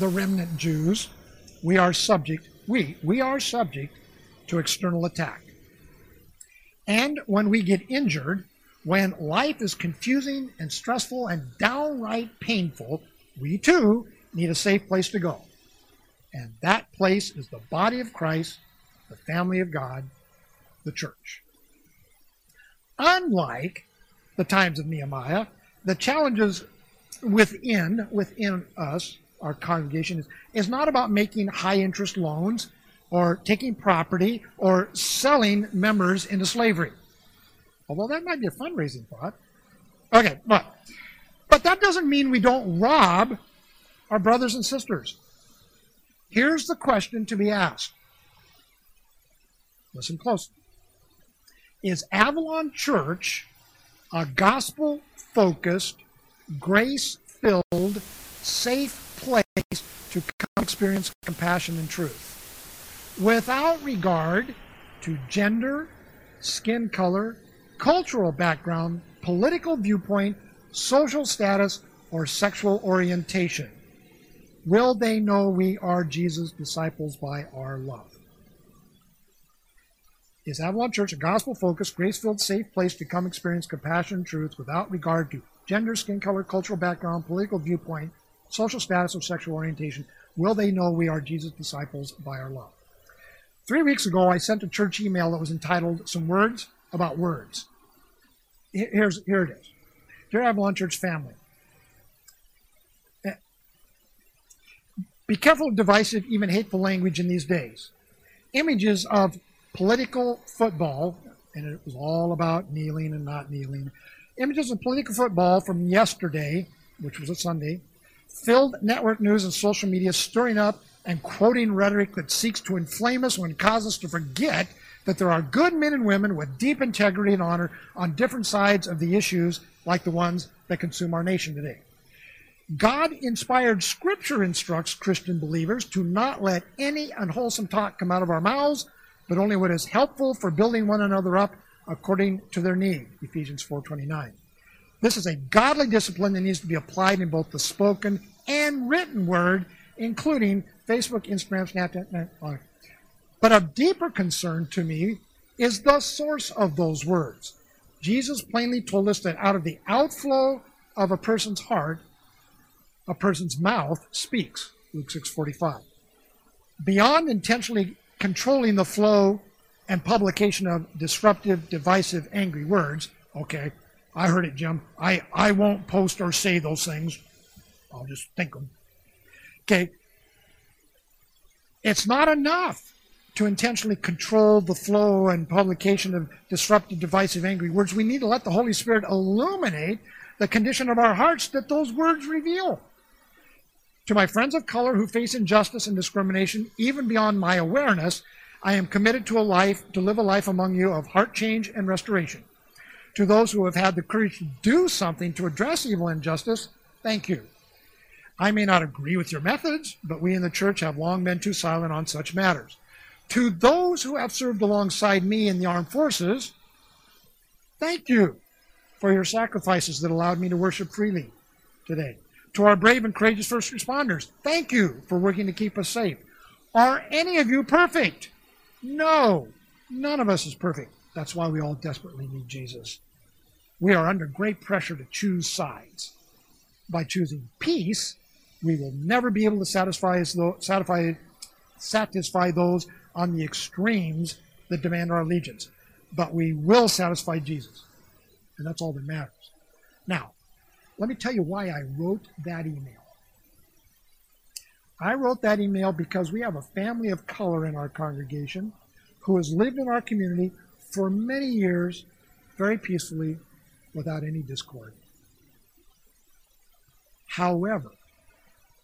the remnant Jews, we are subject, we, we are subject to external attack. And when we get injured, when life is confusing and stressful and downright painful, we too need a safe place to go. And that place is the body of Christ, the family of God, the church. Unlike the times of Nehemiah, the challenges within within us, our congregation, is, not about making high interest loans or taking property or selling members into slavery. Although that might be a fundraising thought. Okay, but but that doesn't mean we don't rob our brothers and sisters. Here's the question to be asked. Listen closely. Is Avalon Church a gospel focused, grace filled, safe to come experience compassion and truth? Without regard to gender, skin color, cultural background, political viewpoint, social status, or sexual orientation. Will they know we are Jesus' disciples by our love? Is Avalon Church a gospel focused, grace filled, safe place to come experience compassion and truth without regard to gender, skin color, cultural background, political viewpoint, social status, or sexual orientation? Will they know we are Jesus' disciples by our love? Three weeks ago, I sent a church email that was entitled Some Words About Words. Here's, here it is. Dear Avalon Church family, be careful of divisive, even hateful language in these days. Images of political football, and it was all about kneeling and not kneeling. Images of political football from yesterday, which was a Sunday, filled network news and social media, stirring up and quoting rhetoric that seeks to inflame us and cause us to forget that there are good men and women with deep integrity and honor on different sides of the issues like the ones that consume our nation today. God inspired scripture instructs Christian believers to not let any unwholesome talk come out of our mouths, but only what is helpful for building one another up according to their need. Ephesians 4:29. This is a godly discipline that needs to be applied in both the spoken and written word, including Facebook, Instagram, Snapchat. But a deeper concern to me is the source of those words. Jesus plainly told us that out of the outflow of a person's heart, a person's mouth speaks. Luke 6:45. Beyond intentionally controlling the flow and publication of disruptive, divisive, angry words. Okay, I heard it, Jim. I, I won't post or say those things. I'll just think them. Okay, it's not enough to intentionally control the flow and publication of disruptive, divisive, angry words. We need to let the Holy Spirit illuminate the condition of our hearts that those words reveal. To my friends of color who face injustice and discrimination, even beyond my awareness, I am committed to a life, to live a life among you of heart change and restoration. To those who have had the courage to do something to address evil and injustice, thank you. I may not agree with your methods, but we in the church have long been too silent on such matters. To those who have served alongside me in the armed forces, thank you for your sacrifices that allowed me to worship freely today. To our brave and courageous first responders, thank you for working to keep us safe. Are any of you perfect? No, none of us is perfect. That's why we all desperately need Jesus. We are under great pressure to choose sides. By choosing peace, we will never be able to satisfy, satisfy, satisfy those on the extremes that demand our allegiance. But we will satisfy Jesus. And that's all that matters. Now, let me tell you why I wrote that email. I wrote that email because we have a family of color in our congregation who has lived in our community for many years very peacefully without any discord. However,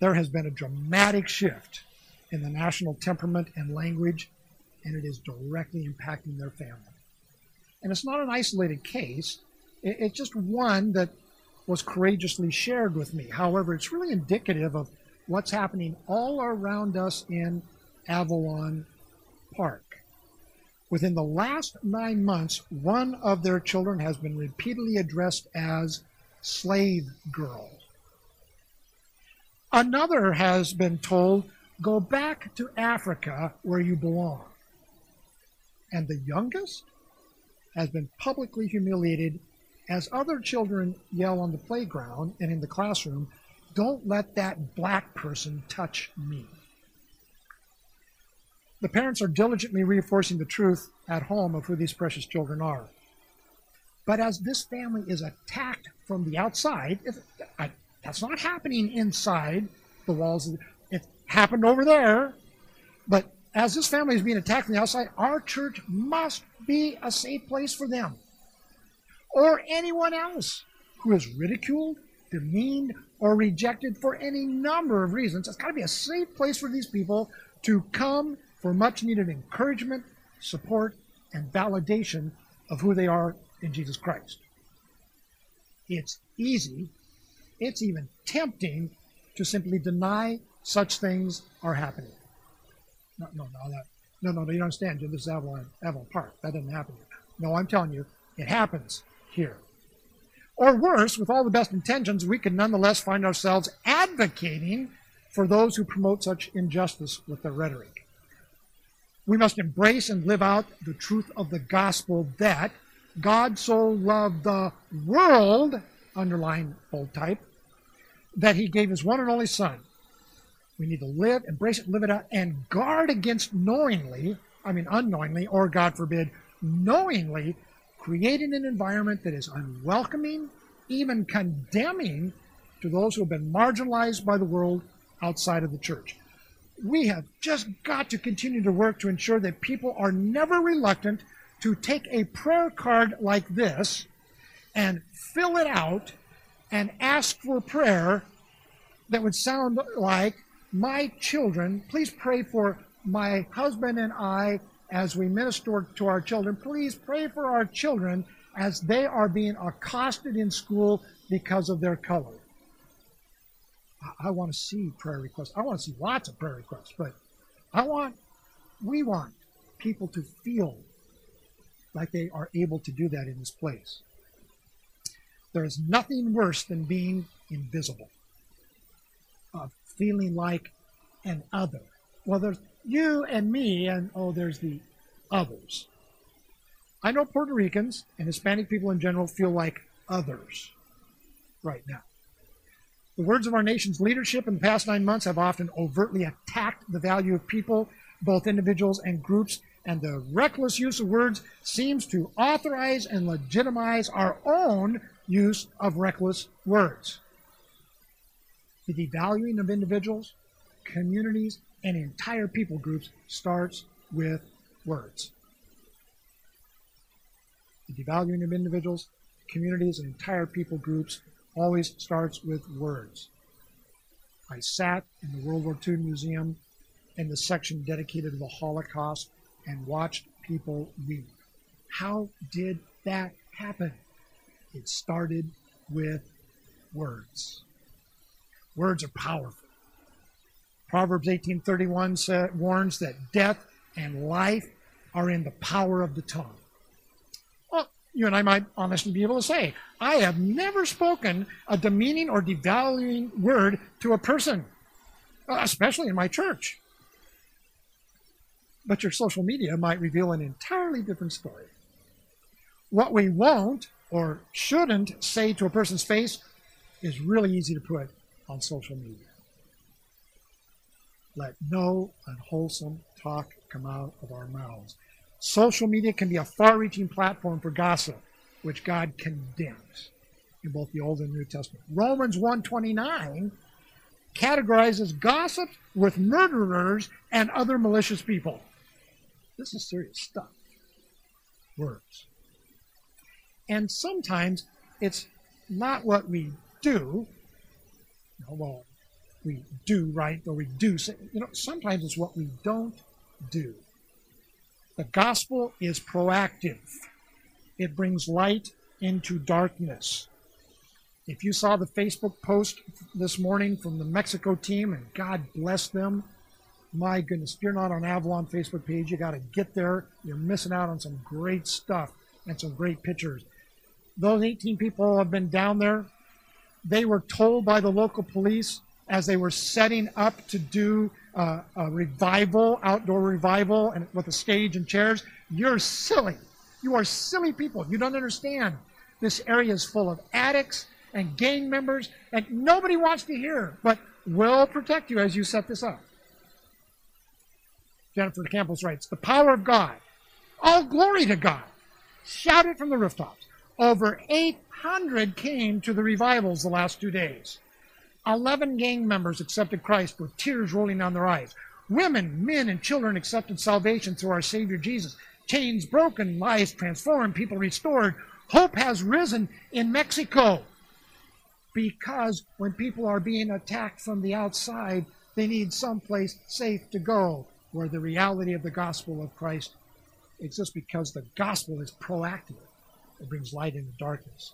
there has been a dramatic shift in the national temperament and language, and it is directly impacting their family. And it's not an isolated case, it's just one that was courageously shared with me. However, it's really indicative of what's happening all around us in Avalon Park. Within the last nine months, one of their children has been repeatedly addressed as slave girl. Another has been told, Go back to Africa where you belong. And the youngest has been publicly humiliated as other children yell on the playground and in the classroom, Don't let that black person touch me. The parents are diligently reinforcing the truth at home of who these precious children are. But as this family is attacked from the outside, that's not happening inside the walls. It happened over there. But as this family is being attacked from the outside, our church must be a safe place for them or anyone else who is ridiculed, demeaned, or rejected for any number of reasons. It's got to be a safe place for these people to come for much needed encouragement, support, and validation of who they are in Jesus Christ. It's easy, it's even tempting to simply deny such things are happening. No, no, no, that, no, no, no, you don't understand, Jim. This is Avalon, Avalon Park. That doesn't happen here. No, I'm telling you, it happens here. Or worse, with all the best intentions, we can nonetheless find ourselves advocating for those who promote such injustice with their rhetoric. We must embrace and live out the truth of the gospel that God so loved the world, underline bold type, that he gave his one and only Son. We need to live, embrace it, live it out, and guard against knowingly, I mean unknowingly, or God forbid, knowingly creating an environment that is unwelcoming, even condemning to those who have been marginalized by the world outside of the church. We have just got to continue to work to ensure that people are never reluctant to take a prayer card like this and fill it out and ask for prayer that would sound like, My children, please pray for my husband and I as we minister to our children. Please pray for our children as they are being accosted in school because of their color. I, want to see prayer requests. I want to see lots of prayer requests, but I want, we want people to feel like they are able to do that in this place. There is nothing worse than being invisible, of feeling like an other. Well, there's you and me, and oh, there's the others. I know Puerto Ricans and Hispanic people in general feel like others right now. The words of our nation's leadership in the past nine months have often overtly attacked the value of people, both individuals and groups, and the reckless use of words seems to authorize and legitimize our own use of reckless words. The devaluing of individuals, communities, and entire people groups starts with words. The devaluing of individuals, communities, and entire people groups always starts with words. I sat in the World War II Museum in the section dedicated to the Holocaust and watched people weep. How did that happen? It started with words. Words are powerful. Proverbs 18:31 warns that death and life are in the power of the tongue. You and I might honestly be able to say, I have never spoken a demeaning or devaluing word to a person, uh, especially in my church. But your social media might reveal an entirely different story. What we won't or shouldn't say to a person's face is really easy to put on social media. Let no unwholesome talk come out of our mouths. Social media can be a far reaching platform for gossip, which God condemns in both the Old and New Testament. Romans 129 categorizes gossip with murderers and other malicious people. This is serious stuff. Words. And sometimes it's not what we do. well, we do right or we do say, you know, sometimes it's what we don't do. The gospel is proactive. It brings light into darkness. If you saw the Facebook post this morning from the Mexico team, and God bless them, my goodness, if you're not on Avalon Facebook page, you got to get there. You're missing out on some great stuff and some great pictures. Those 18 people have been down there. They were told by the local police as they were setting up to do uh, a revival, outdoor revival, and with a stage and chairs. You're silly. You are silly people. You don't understand. This area is full of addicts and gang members, and nobody wants to hear, but will protect you as you set this up. Jennifer Campbell's writes, the power of God. All glory to God. shouted from the rooftops. Over 800 came to the revivals the last two days. 11 gang members accepted Christ with tears rolling down their eyes. Women, men, and children accepted salvation through our Savior Jesus. Chains broken, lives transformed, people restored. Hope has risen in Mexico. Because when people are being attacked from the outside, they need someplace safe to go where the reality of the gospel of Christ exists because the gospel is proactive. It brings light into darkness.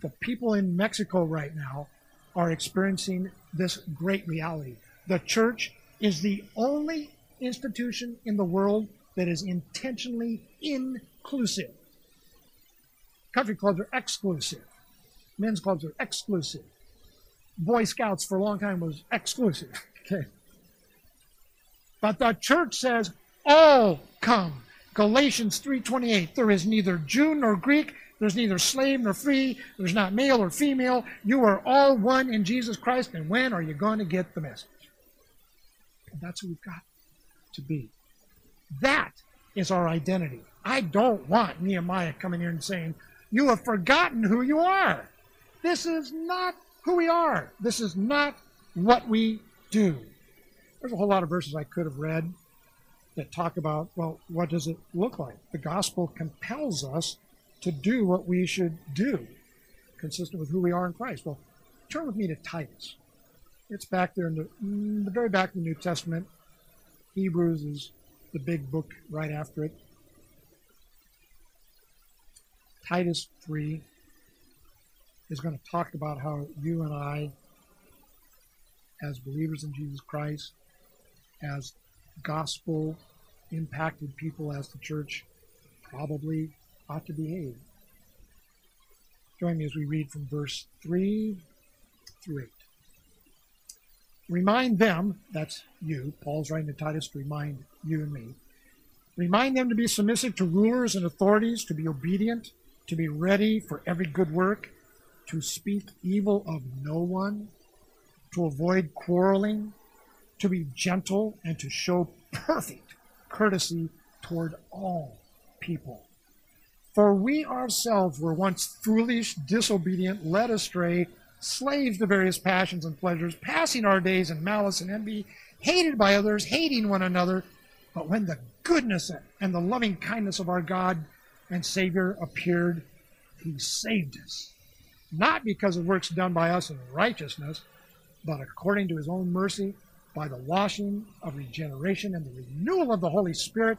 The people in Mexico right now are experiencing this great reality. The church is the only institution in the world that is intentionally inclusive. Country clubs are exclusive. Men's clubs are exclusive. Boy Scouts for a long time was exclusive. Okay. But the church says, all come. Galatians 3:28. There is neither Jew nor Greek, there's neither slave nor free, there's not male or female. You are all one in Jesus Christ, and when are you going to get the message? And that's who we've got to be. That is our identity. I don't want Nehemiah coming here and saying, You have forgotten who you are. This is not who we are. This is not what we do. There's a whole lot of verses I could have read that talk about, well, what does it look like? The gospel compels us to do what we should do, consistent with who we are in Christ. Well, turn with me to Titus. It's back there in the, in the very back of the New Testament. Hebrews is the big book right after it. Titus 3 is going to talk about how you and I, as believers in Jesus Christ, as gospel impacted people as the church probably ought to behave. Join me as we read from verse 3 through 8. Remind them, that's you, Paul's writing to Titus to remind you and me. Remind them to be submissive to rulers and authorities, to be obedient, to be ready for every good work, to speak evil of no one, to avoid quarreling, to be gentle and to show perfect courtesy toward all people. For we ourselves were once foolish, disobedient, led astray, slaves to various passions and pleasures, passing our days in malice and envy, hated by others, hating one another. But when the goodness and the loving kindness of our God and Savior appeared, He saved us. Not because of works done by us in righteousness, but according to His own mercy by the washing of regeneration and the renewal of the Holy Spirit,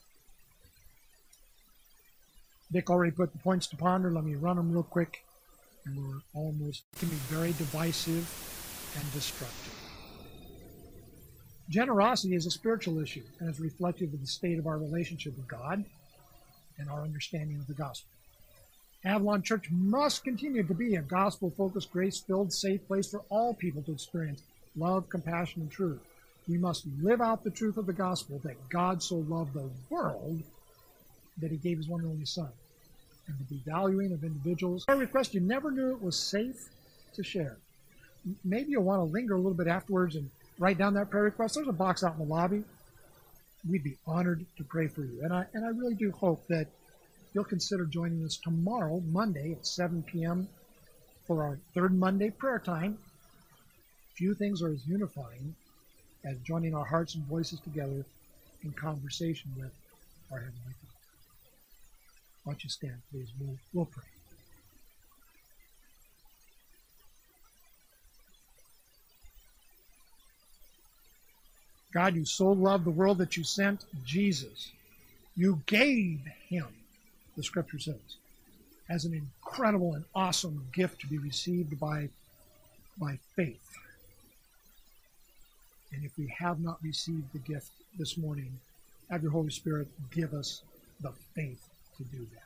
Dick already put the points to ponder. Let me run them real quick. And we're almost, can be very divisive and destructive. Generosity is a spiritual issue and is reflective of the state of our relationship with God and our understanding of the gospel. Avalon Church must continue to be a gospel focused, grace filled, safe place for all people to experience love, compassion, and truth. We must live out the truth of the gospel that God so loved the world that he gave his one and only son. And to be valuing of individuals. I request you never knew it was safe to share. Maybe you'll want to linger a little bit afterwards and write down that prayer request. There's a box out in the lobby. We'd be honored to pray for you. And I and I really do hope that you'll consider joining us tomorrow, Monday at 7 p.m. for our third Monday prayer time. Few things are as unifying as joining our hearts and voices together in conversation with our Heavenly Father. Why don't you stand, please? We'll, we'll pray. God, you so loved the world that you sent Jesus. You gave him, the scripture says, as an incredible and awesome gift to be received by, by faith. And if we have not received the gift this morning, have your Holy Spirit give us the faith to do that.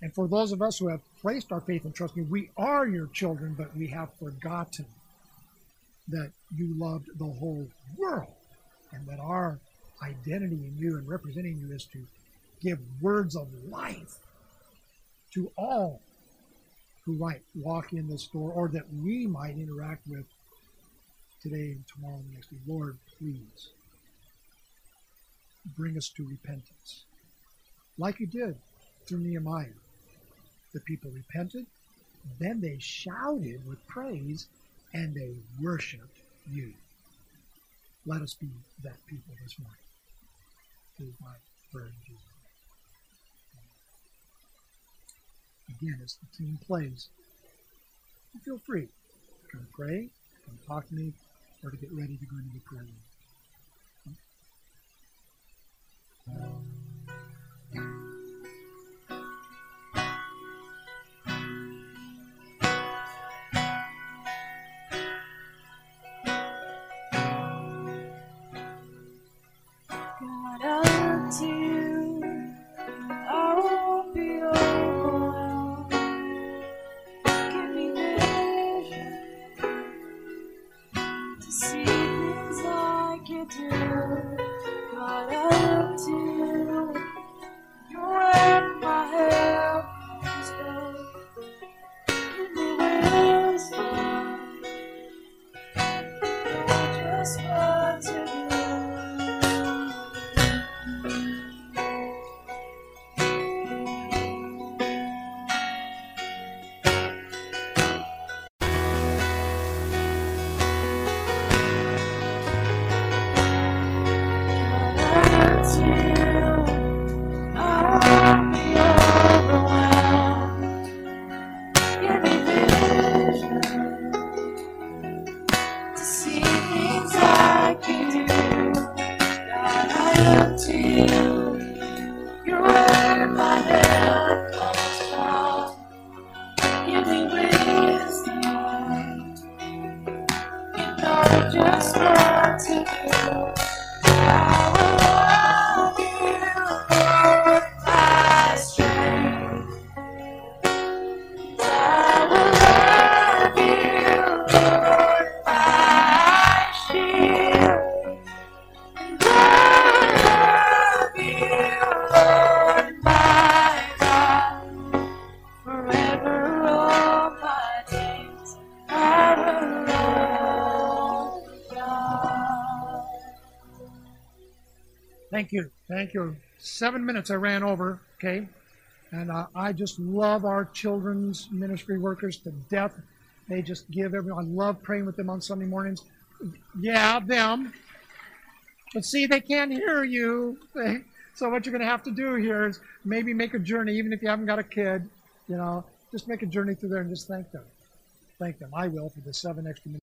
And for those of us who have placed our faith and trust in you, we are your children, but we have forgotten that you loved the whole world and that our identity in you and representing you is to give words of life to all who might walk in this door or that we might interact with today and tomorrow and the next day. Lord, please bring us to repentance. Like he did through Nehemiah. The people repented, then they shouted with praise, and they worshiped you. Let us be that people this morning. Is my prayer Jesus'. Again, as the team plays, feel free to come pray, come talk to me, or to get ready to go into the prayer room. Just Thank you. Thank you. Seven minutes I ran over, okay? And uh, I just love our children's ministry workers to death. They just give everyone, I love praying with them on Sunday mornings. Yeah, them. But see, they can't hear you. So what you're going to have to do here is maybe make a journey, even if you haven't got a kid, you know, just make a journey through there and just thank them. Thank them. I will for the seven extra minutes.